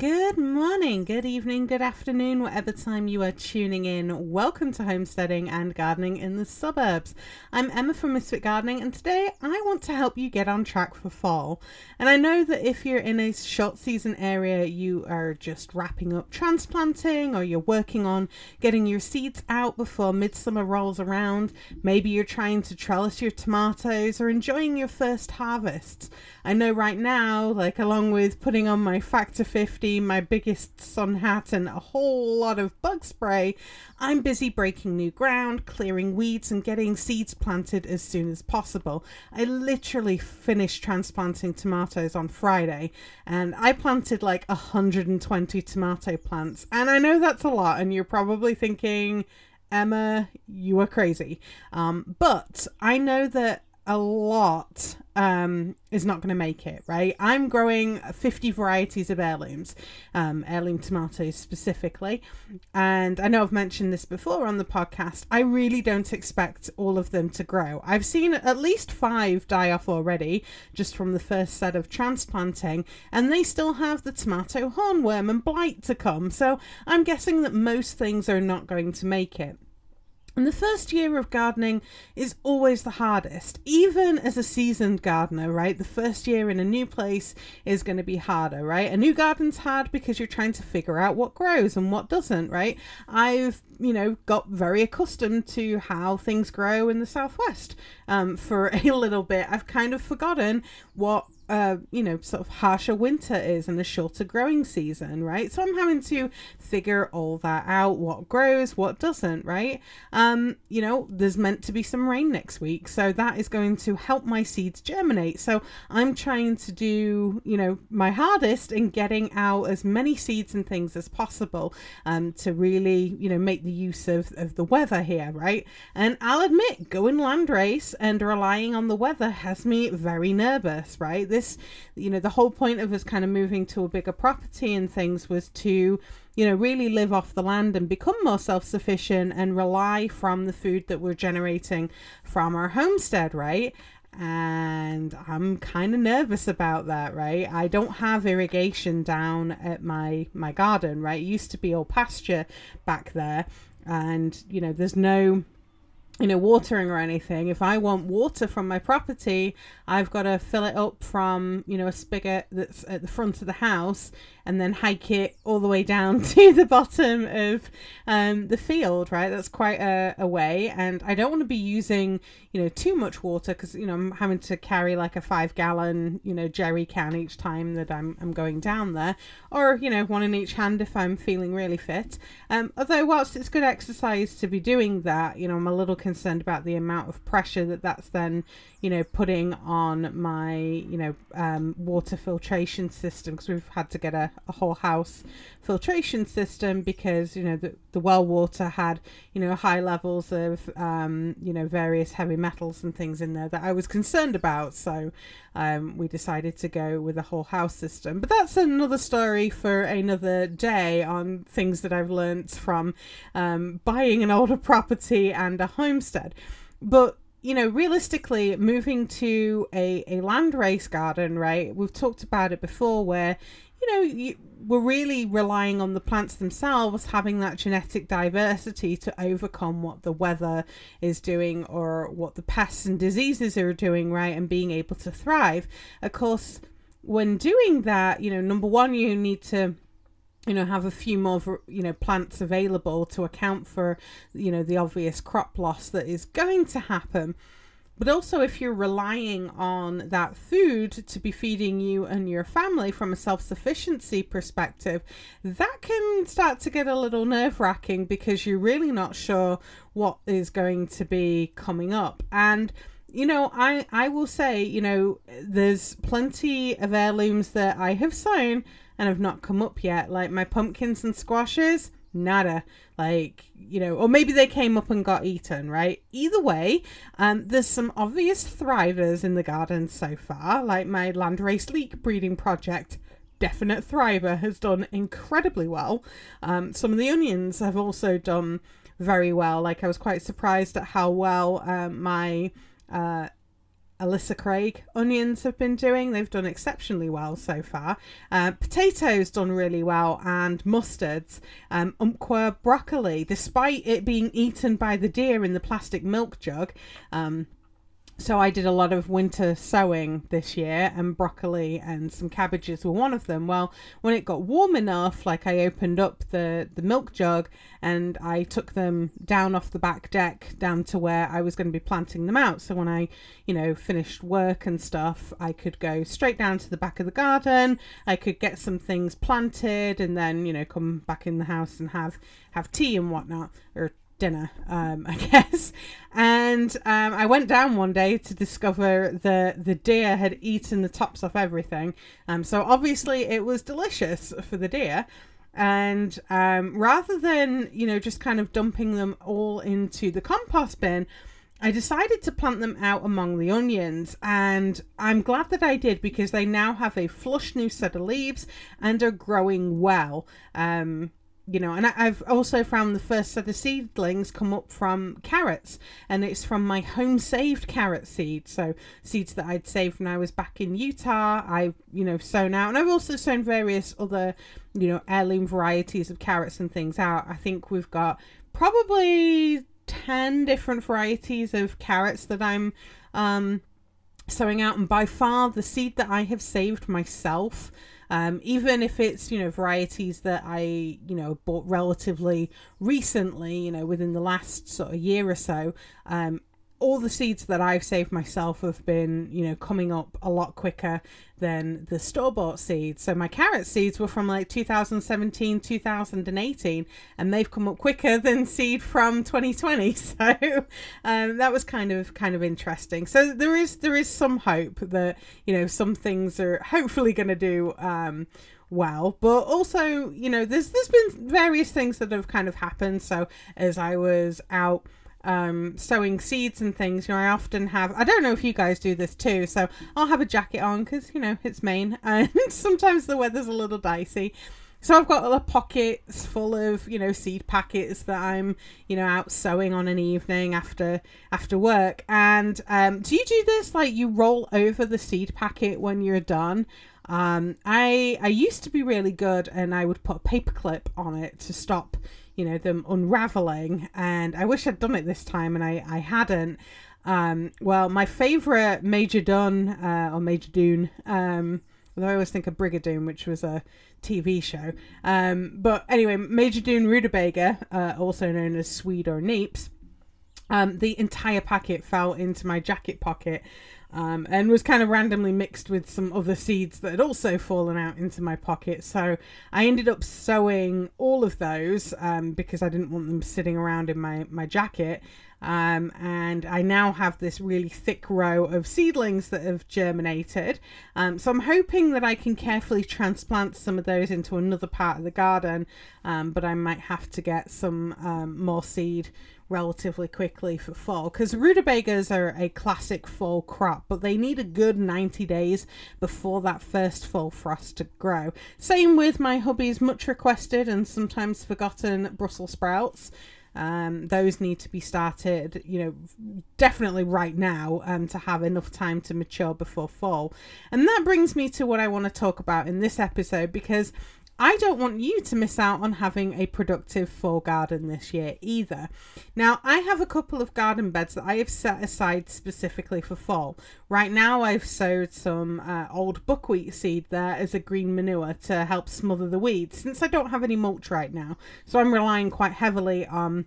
Good morning, good evening, good afternoon, whatever time you are tuning in. Welcome to Homesteading and Gardening in the Suburbs. I'm Emma from Misfit Gardening, and today I want to help you get on track for fall. And I know that if you're in a short season area, you are just wrapping up transplanting or you're working on getting your seeds out before midsummer rolls around. Maybe you're trying to trellis your tomatoes or enjoying your first harvests. I know right now, like along with putting on my Factor 50, my biggest sun hat, and a whole lot of bug spray, I'm busy breaking new ground, clearing weeds, and getting seeds planted as soon as possible. I literally finished transplanting tomatoes on Friday, and I planted like 120 tomato plants. And I know that's a lot, and you're probably thinking, Emma, you are crazy. Um, but I know that a lot um, is not going to make it, right? I'm growing 50 varieties of heirlooms, um, heirloom tomatoes specifically. And I know I've mentioned this before on the podcast. I really don't expect all of them to grow. I've seen at least five die off already just from the first set of transplanting, and they still have the tomato hornworm and blight to come. So I'm guessing that most things are not going to make it. And the first year of gardening is always the hardest, even as a seasoned gardener, right? The first year in a new place is going to be harder, right? A new garden's hard because you're trying to figure out what grows and what doesn't, right? I've, you know, got very accustomed to how things grow in the southwest um, for a little bit. I've kind of forgotten what uh, you know, sort of harsher winter is and a shorter growing season, right? So I'm having to figure all that out what grows, what doesn't, right? Um, you know, there's meant to be some rain next week, so that is going to help my seeds germinate. So I'm trying to do, you know, my hardest in getting out as many seeds and things as possible um, to really, you know, make the use of, of the weather here, right? And I'll admit, going landrace and relying on the weather has me very nervous, right? This this, you know, the whole point of us kind of moving to a bigger property and things was to, you know, really live off the land and become more self sufficient and rely from the food that we're generating from our homestead, right? and I'm kind of nervous about that, right? I don't have irrigation down at my my garden, right? It used to be all pasture back there, and you know, there's no you know, watering or anything. If I want water from my property, I've got to fill it up from, you know, a spigot that's at the front of the house and then hike it all the way down to the bottom of um, the field, right? That's quite a, a way. And I don't want to be using, you know, too much water because, you know, I'm having to carry like a five gallon, you know, jerry can each time that I'm, I'm going down there. Or, you know, one in each hand if I'm feeling really fit. Um, although, whilst it's good exercise to be doing that, you know, I'm a little concerned about the amount of pressure that that's then, you know, putting on my, you know, um, water filtration system because we've had to get a, a whole house filtration system because, you know, the, the well water had, you know, high levels of, um, you know, various heavy metals and things in there that I was concerned about. So um, we decided to go with a whole house system. But that's another story for another day on things that I've learnt from um, buying an older property and a homestead. But you know, realistically, moving to a, a land race garden, right? We've talked about it before where, you know, you, we're really relying on the plants themselves having that genetic diversity to overcome what the weather is doing or what the pests and diseases are doing, right? And being able to thrive. Of course, when doing that, you know, number one, you need to you know have a few more you know plants available to account for you know the obvious crop loss that is going to happen but also if you're relying on that food to be feeding you and your family from a self-sufficiency perspective that can start to get a little nerve-wracking because you're really not sure what is going to be coming up and you know, I I will say, you know, there's plenty of heirlooms that I have sown and have not come up yet. Like my pumpkins and squashes, nada. Like, you know, or maybe they came up and got eaten, right? Either way, um, there's some obvious thrivers in the garden so far, like my landrace leek breeding project. Definite thriver has done incredibly well. Um, some of the onions have also done very well. Like I was quite surprised at how well um, my uh, Ailsa Craig onions have been doing. They've done exceptionally well so far. Uh, potatoes done really well, and mustards. Um, umpqua broccoli, despite it being eaten by the deer in the plastic milk jug. Um, so I did a lot of winter sowing this year, and broccoli and some cabbages were one of them. Well, when it got warm enough, like I opened up the the milk jug and I took them down off the back deck down to where I was going to be planting them out. So when I, you know, finished work and stuff, I could go straight down to the back of the garden. I could get some things planted, and then you know come back in the house and have have tea and whatnot or dinner, um, I guess. And um, I went down one day to discover the the deer had eaten the tops off everything. Um, so obviously it was delicious for the deer. And um, rather than you know just kind of dumping them all into the compost bin. I decided to plant them out among the onions, and I'm glad that I did because they now have a flush new set of leaves and are growing well. Um, you know, and I, have also found the first set of seedlings come up from carrots, and it's from my home saved carrot seed. So seeds that I'd saved when I was back in Utah, I've you know sown out, and I've also sown various other you know heirloom varieties of carrots and things out. I think we've got probably ten different varieties of carrots that I'm um, sowing out, and by far the seed that I have saved myself um, even if it's you know varieties that I you know bought relatively recently, you know within the last sort of year or so, um, all the seeds that I've saved myself have been, you know, coming up a lot quicker than the store bought seeds. So my carrot seeds were from like 2017, 2018, and they've come up quicker than seed from 2020. So um, that was kind of kind of interesting. So there is there is some hope that you know some things are hopefully going to do. Um, well but also you know there's there's been various things that have kind of happened so as i was out um, sowing seeds and things, you know, I often have. I don't know if you guys do this too. So I'll have a jacket on because you know it's Maine, and sometimes the weather's a little dicey. So I've got little pockets full of you know seed packets that I'm you know out sowing on an evening after after work. And um, do you do this like you roll over the seed packet when you're done? Um, I I used to be really good, and I would put a paperclip on it to stop you know them unraveling and i wish i'd done it this time and i i hadn't. Um well my favorite major done uh, or major dune um although i always think of brigadoon which was a tv show. Um but anyway major dune rutabaga uh, also known as swede or neeps um, the entire packet fell into my jacket pocket um, and was kind of randomly mixed with some other seeds that had also fallen out into my pocket. So I ended up sowing all of those um, because I didn't want them sitting around in my, my jacket. Um, and I now have this really thick row of seedlings that have germinated. Um, so I'm hoping that I can carefully transplant some of those into another part of the garden, um, but I might have to get some um, more seed relatively quickly for fall because rutabagas are a classic fall crop but they need a good 90 days before that first fall frost to grow same with my hubby's much requested and sometimes forgotten brussels sprouts um, those need to be started, you know, definitely right now um, to have enough time to mature before fall. And that brings me to what I want to talk about in this episode because I don't want you to miss out on having a productive fall garden this year either. Now, I have a couple of garden beds that I have set aside specifically for fall. Right now, I've sowed some uh, old buckwheat seed there as a green manure to help smother the weeds since I don't have any mulch right now. So I'm relying quite heavily on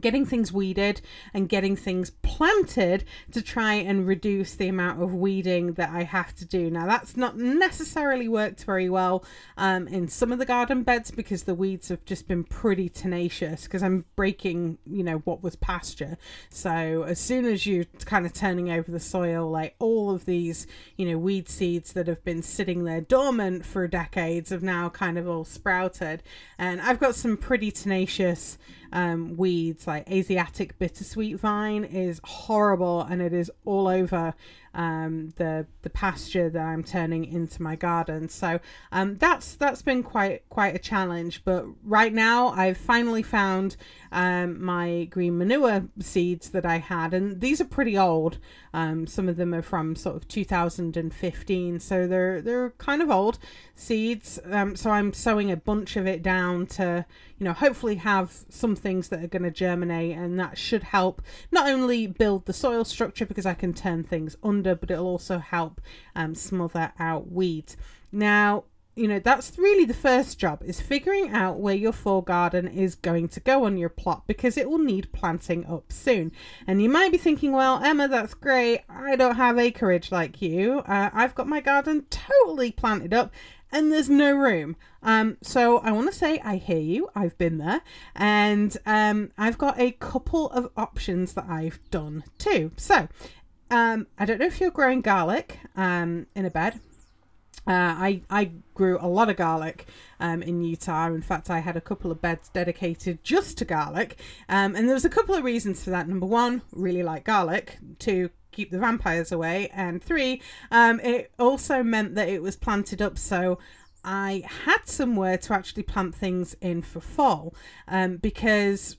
getting things weeded and getting things planted to try and reduce the amount of weeding that I have to do. Now, that's not necessarily worked very well um, in some of the garden beds because the weeds have just been pretty tenacious because I'm breaking, you know, what was pasture. So, as soon as you're kind of turning over the soil, like all of these, you know, weed seeds that have been sitting there dormant for decades have now kind of all sprouted. And I've got some pretty tenacious um, weeds like Asiatic bittersweet vine is horrible and it is all over um, the the pasture that I'm turning into my garden. So um, that's that's been quite quite a challenge. But right now, I've finally found um, my green manure seeds that I had, and these are pretty old. Um, some of them are from sort of 2015, so they're they're kind of old seeds. Um, so I'm sowing a bunch of it down to you know hopefully have some things that are going to germinate, and that should help not only build the soil structure because I can turn things under, but it'll also help um, smother out weeds. Now, you know that's really the first job is figuring out where your fall garden is going to go on your plot because it will need planting up soon. And you might be thinking well emma that's great. I don't have acreage like you. Uh, i've got my garden totally planted up and there's no room. Um, so i want to say i hear you. I've been there. And um, i've got a couple of options that i've done too. So um, i don't know if you're growing garlic um, in a bed uh, I I grew a lot of garlic um, in Utah. In fact, I had a couple of beds dedicated just to garlic, um, and there was a couple of reasons for that. Number one, really like garlic. Two, keep the vampires away, and three, um, it also meant that it was planted up so. I had somewhere to actually plant things in for fall um, because,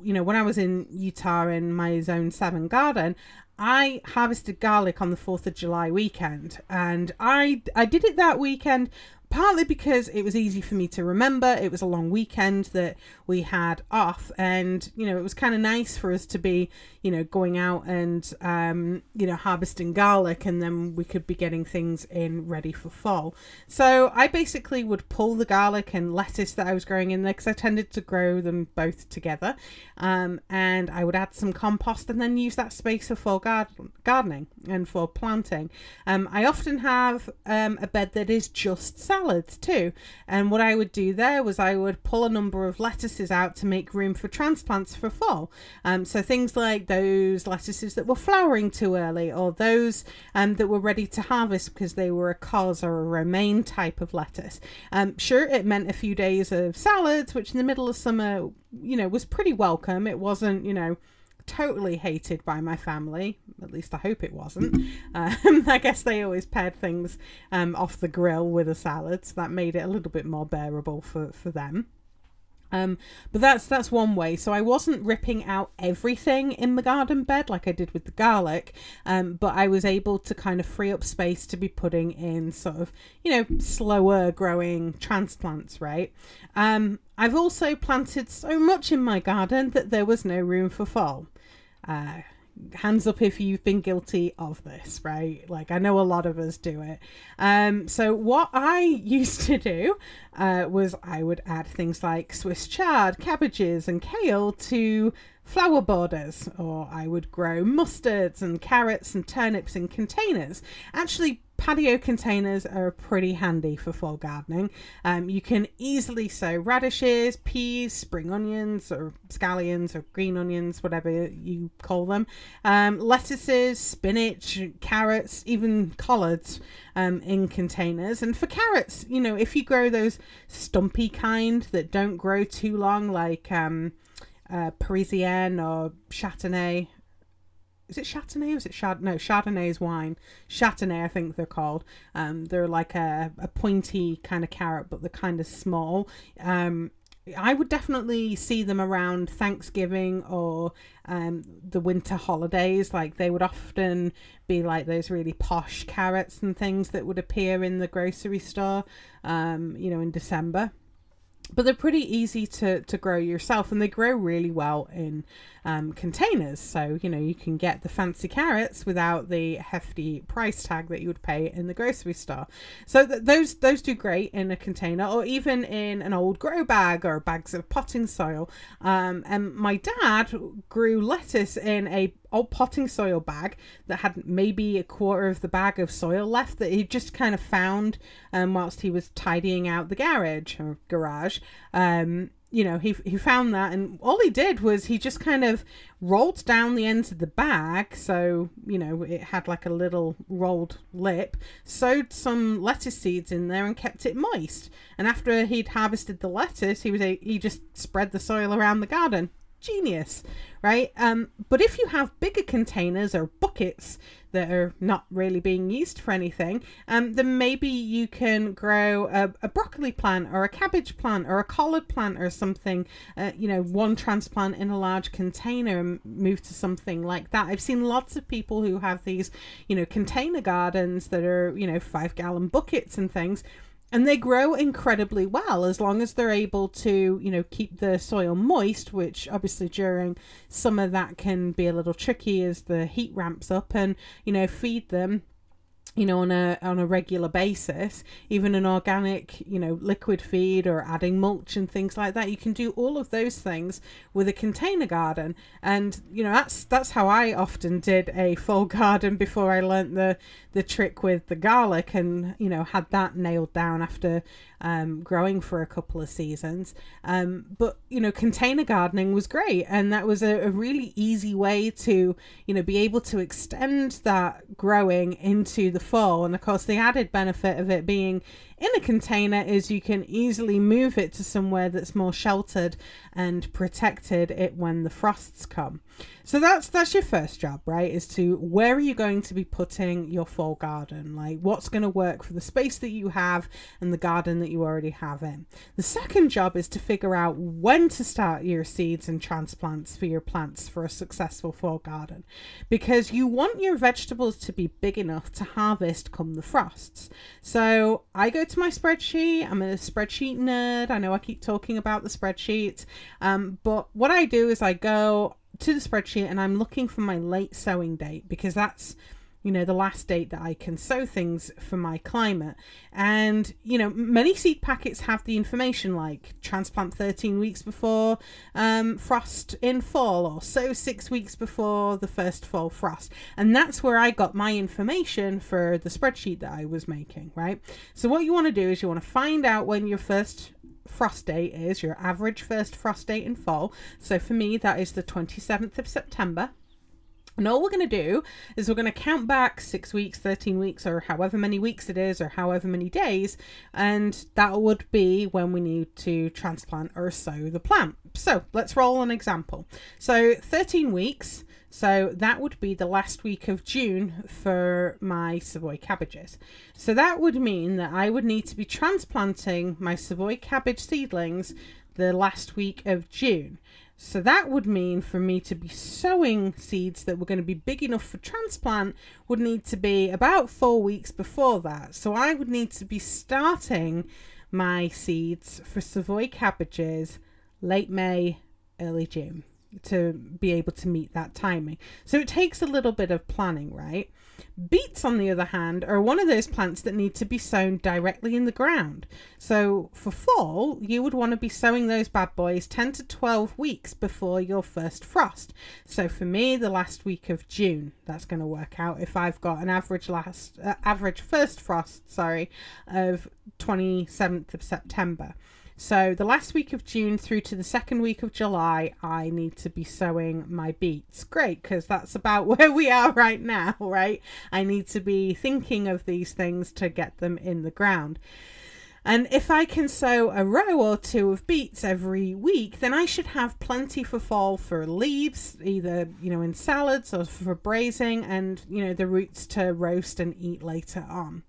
you know, when I was in Utah in my zone seven garden, I harvested garlic on the 4th of July weekend and I I did it that weekend partly because it was easy for me to remember. It was a long weekend that we had off, and you know, it was kind of nice for us to be, you know, going out and um, you know, harvesting garlic, and then we could be getting things in ready for fall. So I basically would pull the garlic and lettuce that I was growing in there because I tended to grow them both together, um, and I would add some compost and then use that space for fall garden- gardening and for planting. Um, I often have um, a bed that is just salad salads too. And what I would do there was I would pull a number of lettuces out to make room for transplants for fall. Um, so things like those lettuces that were flowering too early, or those um, that were ready to harvest because they were a cos or a romaine type of lettuce. Um, sure, it meant a few days of salads, which in the middle of summer, you know, was pretty welcome. It wasn't, you know, totally hated by my family. At least I hope it wasn't. Um, I guess they always paired things um, off the grill with a salad, so that made it a little bit more bearable for, for them. Um, but that's that's one way. So I wasn't ripping out everything in the garden bed like I did with the garlic, um, but I was able to kind of free up space to be putting in sort of you know slower growing transplants, right? Um, I've also planted so much in my garden that there was no room for fall. Uh, hands up if you've been guilty of this, right? Like I know a lot of us do it. Um, so what I used to do uh, was I would add things like Swiss chard, cabbages, and kale to flower borders, or I would grow mustards and carrots and turnips in containers. Actually, patio containers are pretty handy for fall gardening. Um, you can easily sow radishes, peas, spring onions, or scallions, or green onions, whatever you call them, um, lettuces, spinach, carrots, even collards um, in containers. And for carrots, you know, if you grow those stumpy kind that don't grow too long, like um, uh, Parisienne or Chardonnay. Is it Chardonnay or is it Chard? No, Chardonnay is wine. Chardonnay, I think they're called. Um, they're like a, a pointy kind of carrot, but they're kind of small. Um, I would definitely see them around Thanksgiving or um, the winter holidays. Like they would often be like those really posh carrots and things that would appear in the grocery store, um, you know, in December but they're pretty easy to, to grow yourself and they grow really well in um, containers. So, you know, you can get the fancy carrots without the hefty price tag that you would pay in the grocery store. So th- those those do great in a container or even in an old grow bag or bags of potting soil. Um, and my dad grew lettuce in a old potting soil bag that had maybe a quarter of the bag of soil left that he just kind of found um, whilst he was tidying out the garage or garage. Um, you know, he, he found that, and all he did was he just kind of rolled down the ends of the bag, so you know it had like a little rolled lip, sowed some lettuce seeds in there, and kept it moist. And after he'd harvested the lettuce, he was a, he just spread the soil around the garden genius, right? Um, but if you have bigger containers or buckets that are not really being used for anything, um, then maybe you can grow a, a, broccoli plant or a cabbage plant or a collard plant or something, uh, you know, one transplant in a large container and move to something like that. I've seen lots of people who have these, you know, container gardens that are, you know, five gallon buckets and things and they grow incredibly well as long as they're able to you know keep the soil moist which obviously during summer that can be a little tricky as the heat ramps up and you know feed them you know on a on a regular basis even an organic you know liquid feed or adding mulch and things like that you can do all of those things with a container garden and you know that's that's how I often did a full garden before I learnt the the trick with the garlic and you know had that nailed down after um, growing for a couple of seasons. Um, but you know, container gardening was great, and that was a, a, really easy way to you know be able to extend that growing into the fall. And of course, the added benefit of it being in a container is you can easily move it to somewhere that's more sheltered and protected it when the frosts come. So that's that's your first job, right? Is to where are you going to be putting your fall garden? Like what's going to work for the space that you have and the garden that you already have in. The second job is to figure out when to start your seeds and transplants for your plants for a successful fall garden. Because you want your vegetables to be big enough to harvest come the frosts. So I go to my spreadsheet. I'm a spreadsheet nerd. I know I keep talking about the spreadsheet. Um, but what I do is I go to the spreadsheet and I'm looking for my late sowing date because that's you know the last date that I can sow things for my climate. And you know many seed packets have the information like transplant 13 weeks before um, frost in fall or sow six weeks before the first fall frost. And that's where I got my information for the spreadsheet that I was making right? So what you want to do is you want to find out when your first frost date is, your average first frost date in fall. So for me, that is the 27th of September. And all we're going to do is we're going to count back six weeks, 13 weeks, or however many weeks it is, or however many days. And that would be when we need to transplant or sow the plant. So let's roll an example. So 13 weeks so that would be the last week of June for my Savoy cabbages. So that would mean that I would need to be transplanting my Savoy cabbage seedlings the last week of June. So that would mean for me to be sowing seeds that were going to be big enough for transplant would need to be about four weeks before that. So I would need to be starting my seeds for Savoy cabbages late May, early June to be able to meet that timing. So it takes a little bit of planning, right? Beets, on the other hand, are one of those plants that need to be sown directly in the ground. So for fall, you would want to be sowing those bad boys 10 to 12 weeks before your first frost. So for me, the last week of June, that's going to work out if I've got an average last uh, average first frost, sorry, of 27th of September. So the last week of June through to the second week of July, I need to be sowing my beets. Great, because that's about where we are right now, right? I need to be thinking of these things to get them in the ground. And if I can sow a row or two of beets every week, then I should have plenty for fall for leaves, either, you know, in salads or for braising, and, you know, the roots to roast and eat later on.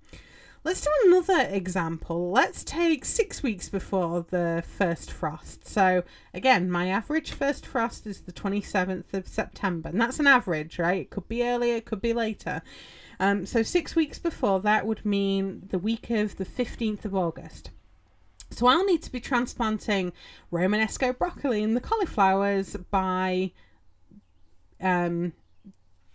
Let's do another example. Let's take six weeks before the first frost. So, again, my average first frost is the 27th of September, and that's an average, right? It could be earlier, it could be later. Um, so, six weeks before that would mean the week of the 15th of August. So, I'll need to be transplanting Romanesco broccoli and the cauliflowers by um,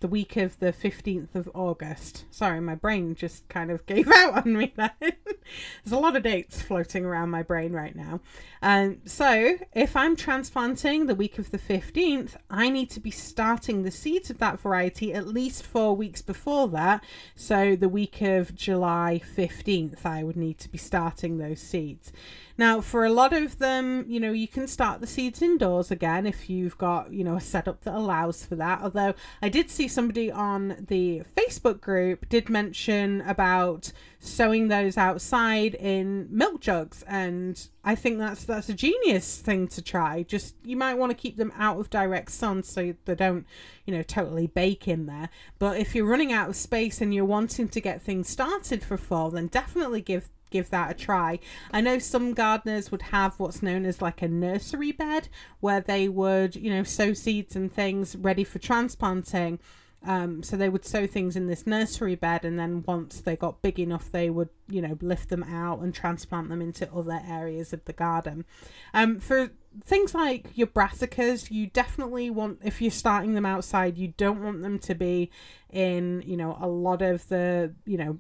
the week of the 15th of August. Sorry, my brain just kind of gave out on me then. There's a lot of dates floating around my brain right now. Um, so, if I'm transplanting the week of the 15th, I need to be starting the seeds of that variety at least four weeks before that. So, the week of July 15th, I would need to be starting those seeds. Now, for a lot of them, you know, you can start the seeds indoors again if you've got, you know, a setup that allows for that. Although I did see somebody on the Facebook group did mention about sowing those outside in milk jugs and I think that's that's a genius thing to try. Just you might want to keep them out of direct sun so they don't, you know, totally bake in there. But if you're running out of space and you're wanting to get things started for fall, then definitely give give that a try. I know some gardeners would have what's known as like a nursery bed where they would, you know, sow seeds and things ready for transplanting. Um, so they would sow things in this nursery bed, and then once they got big enough, they would, you know, lift them out and transplant them into other areas of the garden. Um, for things like your brassicas, you definitely want, if you're starting them outside, you don't want them to be in, you know, a lot of the, you know,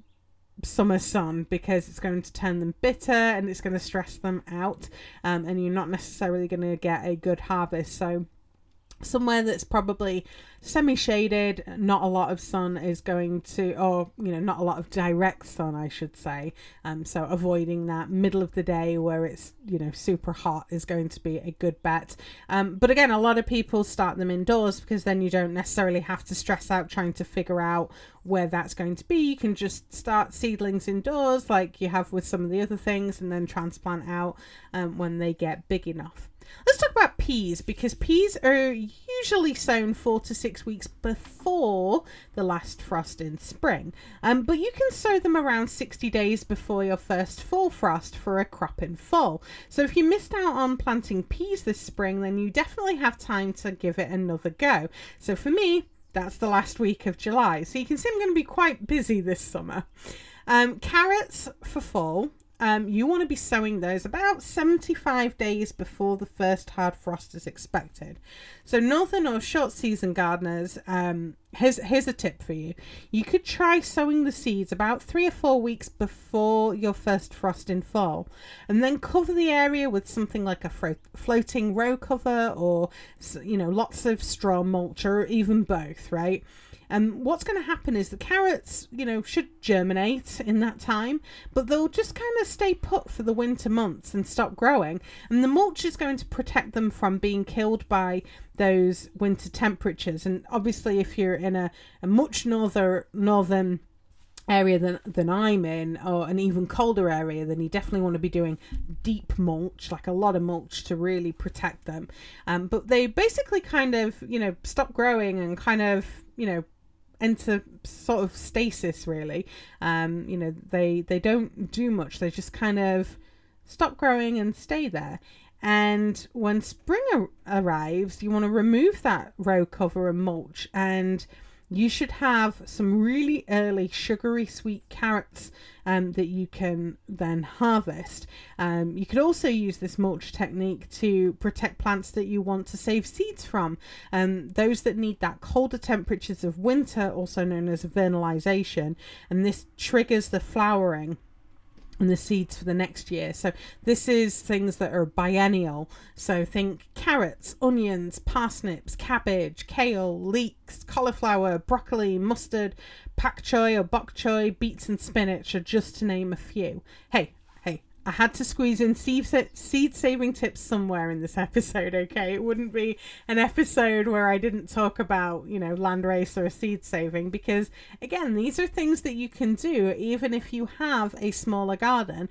summer sun because it's going to turn them bitter and it's going to stress them out um, and you're not necessarily going to get a good harvest. So somewhere that's probably semi shaded, not a lot of sun is going to, or you know, not a lot of direct sun, I should say. Um, so avoiding that middle of the day where it's you know super hot is going to be a good bet. Um, but again, a lot of people start them indoors because then you don't necessarily have to stress out trying to figure out where that's going to be. You can just start seedlings indoors like you have with some of the other things, and then transplant out um, when they get big enough. Let's talk about peas because peas are usually sown four to six weeks before the last frost in spring. Um, but you can sow them around 60 days before your first fall frost for a crop in fall. So if you missed out on planting peas this spring, then you definitely have time to give it another go. So for me, that's the last week of July. So you can see I'm going to be quite busy this summer. Um, carrots for fall um, you want to be sowing those about 75 days before the first hard frost is expected. So, northern or short season gardeners, um, here's, here's a tip for you. You could try sowing the seeds about three or four weeks before your first frost in fall, and then cover the area with something like a fro- floating row cover or, you know, lots of straw mulch or even both, right? And um, what's going to happen is the carrots, you know, should germinate in that time, but they'll just kind of stay put for the winter months and stop growing. And the mulch is going to protect them from being killed by those winter temperatures. And obviously, if you're in a, a much northern northern area than than I'm in, or an even colder area, then you definitely want to be doing deep mulch, like a lot of mulch, to really protect them. Um, but they basically kind of, you know, stop growing and kind of, you know, enter sort of stasis really. Um you know they they don't do much. They just kind of stop growing and stay there. And when spring ar- arrives you want to remove that row cover and mulch. And you should have some really early sugary sweet carrots um, that you can then harvest. Um, you could also use this mulch technique to protect plants that you want to save seeds from. Um, those that need that colder temperatures of winter, also known as vernalization, and this triggers the flowering and the seeds for the next year. So this is things that are biennial. So think carrots, onions, parsnips, cabbage, kale, leeks, cauliflower, broccoli, mustard, pak choi or bok choy, beets and spinach are just to name a few. Hey, I had to squeeze in seed, saving tips somewhere in this episode, okay? It wouldn't be an episode where I didn't talk about, you know, landrace or seed saving because, again, these are things that you can do even if you have a smaller garden.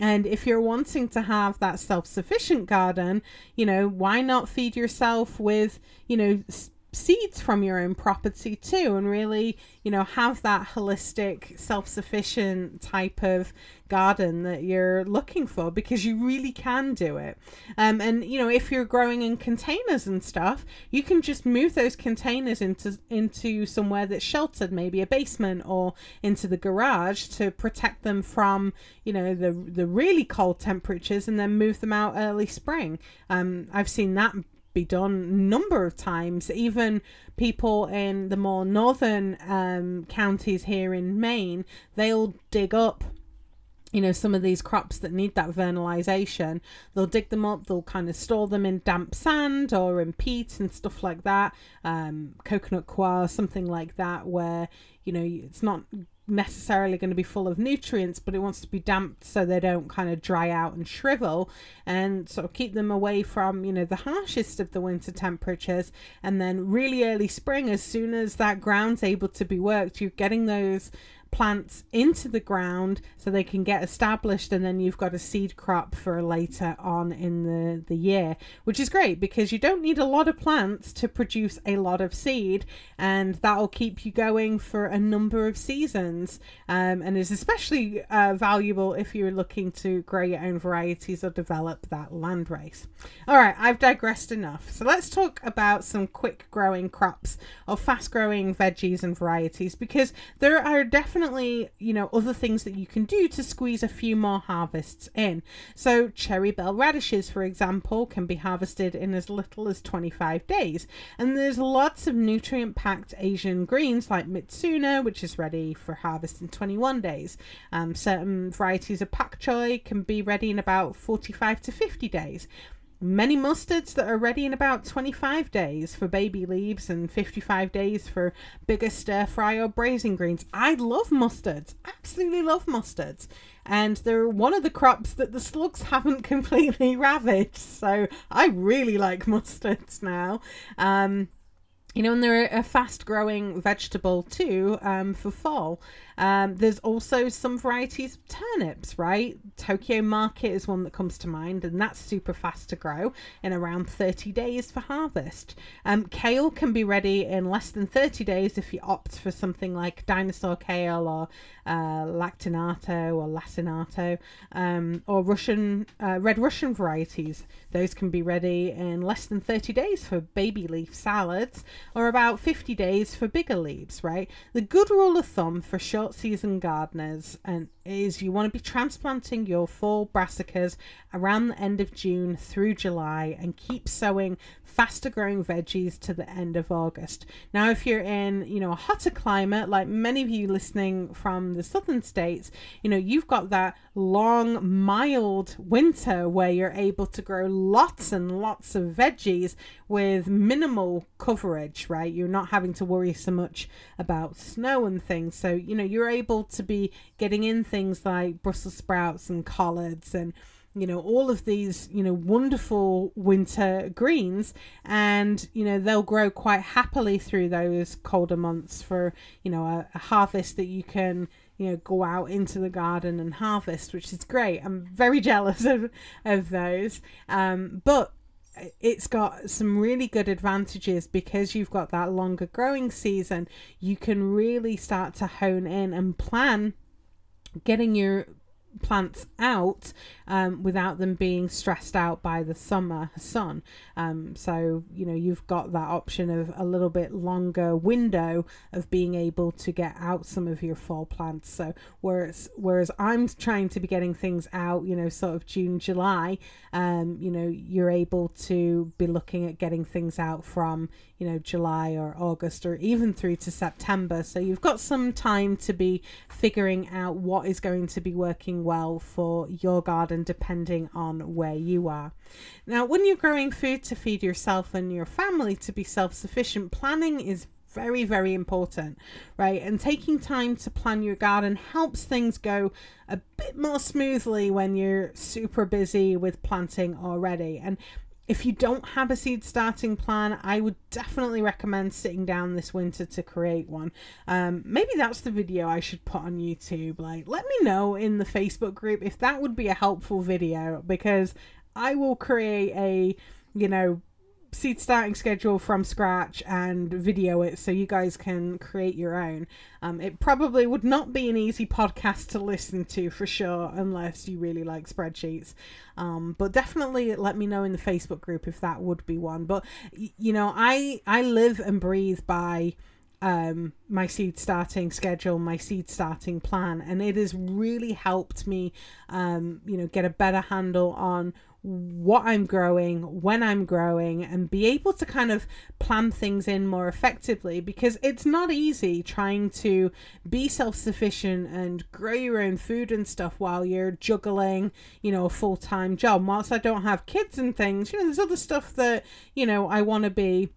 And if you're wanting to have that self sufficient garden, you know, why not feed yourself with, you know, seeds from your own property too and really you know have that holistic self-sufficient type of garden that you're looking for because you really can do it. Um, and you know if you're growing in containers and stuff you can just move those containers into into somewhere that's sheltered maybe a basement or into the garage to protect them from you know the the really cold temperatures and then move them out early spring. Um, i've seen that be done number of times. Even people in the more northern um, counties here in Maine, they'll dig up you know some of these crops that need that vernalization they'll dig them up they'll kind of store them in damp sand or in peat and stuff like that um, coconut coir something like that where you know it's not necessarily going to be full of nutrients, but it wants to be damped so they don't kind of dry out and shrivel and sort of keep them away from, you know, the harshest of the winter temperatures. And then really early spring, as soon as that ground's able to be worked, you're getting those plants into the ground so they can get established and then you've got a seed crop for later on in the, the year which is great because you don't need a lot of plants to produce a lot of seed and that'll keep you going for a number of seasons um, and is especially uh, valuable if you're looking to grow your own varieties or develop that land race. All right i've digressed enough. So let's talk about some quick growing crops or fast growing veggies and varieties because there are definitely definitely, you know, other things that you can do to squeeze a few more harvests in. So, Cherry Belle radishes, for example, can be harvested in as little as 25 days. And there's lots of nutrient packed Asian greens like Mizuna, which is ready for harvest in 21 days. Um, certain varieties of pak choi can be ready in about 45 to 50 days many mustards that are ready in about 25 days for baby leaves and 55 days for bigger stir fry or braising greens. I love mustards, absolutely love mustards. And they're one of the crops that the slugs haven't completely ravaged. So I really like mustards now. Um, you know, and they're a fast growing vegetable too um, for fall. Um, there's also some varieties of turnips, right? Tokyo Market is one that comes to mind, and that's super fast to grow in around 30 days for harvest. Um, kale can be ready in less than 30 days if you opt for something like dinosaur kale or uh, lactinato or lacinato um, or Russian uh, red Russian varieties. Those can be ready in less than 30 days for baby leaf salads or about 50 days for bigger leaves, right? The good rule of thumb for short season gardeners and is you want to be transplanting your fall brassicas around the end of June through July and keep sowing faster growing veggies to the end of August. Now if you're in, you know, a hotter climate like many of you listening from the southern states, you know, you've got that long mild winter where you're able to grow lots and lots of veggies with minimal coverage, right? You're not having to worry so much about snow and things. So, you know, you're able to be getting in things like Brussels sprouts and collards and you know all of these you know wonderful winter greens. And you know they'll grow quite happily through those colder months for you know a, a, harvest that you can you know go out into the garden and harvest which is great. I'm very jealous of of those. Um, but it's got some really good advantages because you've got that longer growing season. You can really start to hone in and plan getting your plants out um, without them being stressed out by the summer sun. Um, so, you know, you've got that option of a little bit longer window of being able to get out some of your fall plants. So, whereas, whereas I'm trying to be getting things out, you know, sort of June, July, um, you know, you're able to be looking at getting things out from, you know, July or August or even through to September. So, you've got some time to be figuring out what is going to be working well for your garden depending on where you are. Now, when you're growing food to feed yourself and your family to be self sufficient, planning is very, very important, right? And taking time to plan your garden helps things go a bit more smoothly when you're super busy with planting already. And if you don't have a seed starting plan, I would definitely recommend sitting down this winter to create one. Um, maybe that's the video I should put on YouTube. Like, let me know in the Facebook group if that would be a helpful video because I will create a, you know, seed starting schedule from scratch and video it so you guys can create your own. Um, it probably would not be an easy podcast to listen to for sure, unless you really like spreadsheets. Um, but definitely let me know in the Facebook group if that would be one. But you know, I I live and breathe by um, my seed starting schedule, my seed starting plan, and it has really helped me, um, you know, get a better handle on what I'm growing, when I'm growing, and be able to kind of plan things in more effectively because it's not easy trying to be self sufficient and grow your own food and stuff while you're juggling, you know, a full time job. Whilst I don't have kids and things, you know, there's other stuff that, you know, I want to be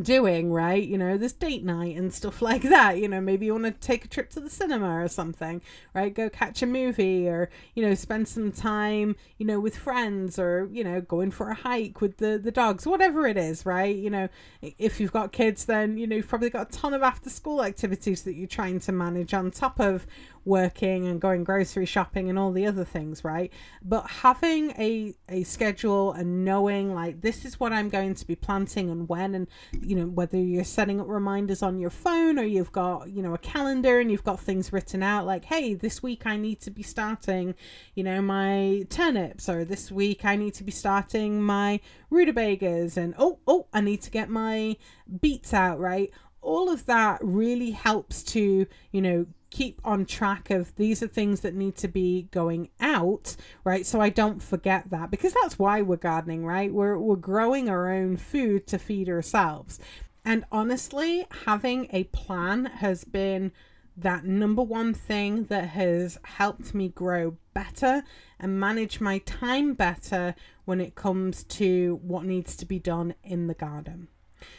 doing, right? You know, this date night and stuff like that. You know, maybe you want to take a trip to the cinema or something, right? Go catch a movie or, you know, spend some time, you know, with friends or, you know, going for a hike with the, the dogs, whatever it is, right? You know, if you've got kids, then, you know, you've probably got a ton of after school activities that you're trying to manage on top of working and going grocery shopping and all the other things, right? But having a, a schedule and knowing like this is what I'm going to be planting and when, and you know, whether you're setting up reminders on your phone or you've got, you know, a calendar and you've got things written out like, hey, this week I need to be starting, you know, my turnips, or this week I need to be starting my rutabagas, and oh, oh, I need to get my beets out, right? All of that really helps to, you know, keep on track of these are things that need to be going out, right? So I don't forget that because that's why we're gardening, right? We're we're growing our own food to feed ourselves. And honestly, having a plan has been that number one thing that has helped me grow better and manage my time better when it comes to what needs to be done in the garden.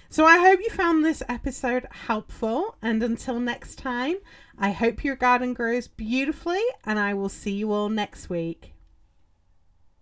So I hope you found this episode helpful. And until next time, I hope your garden grows beautifully, and I will see you all next week.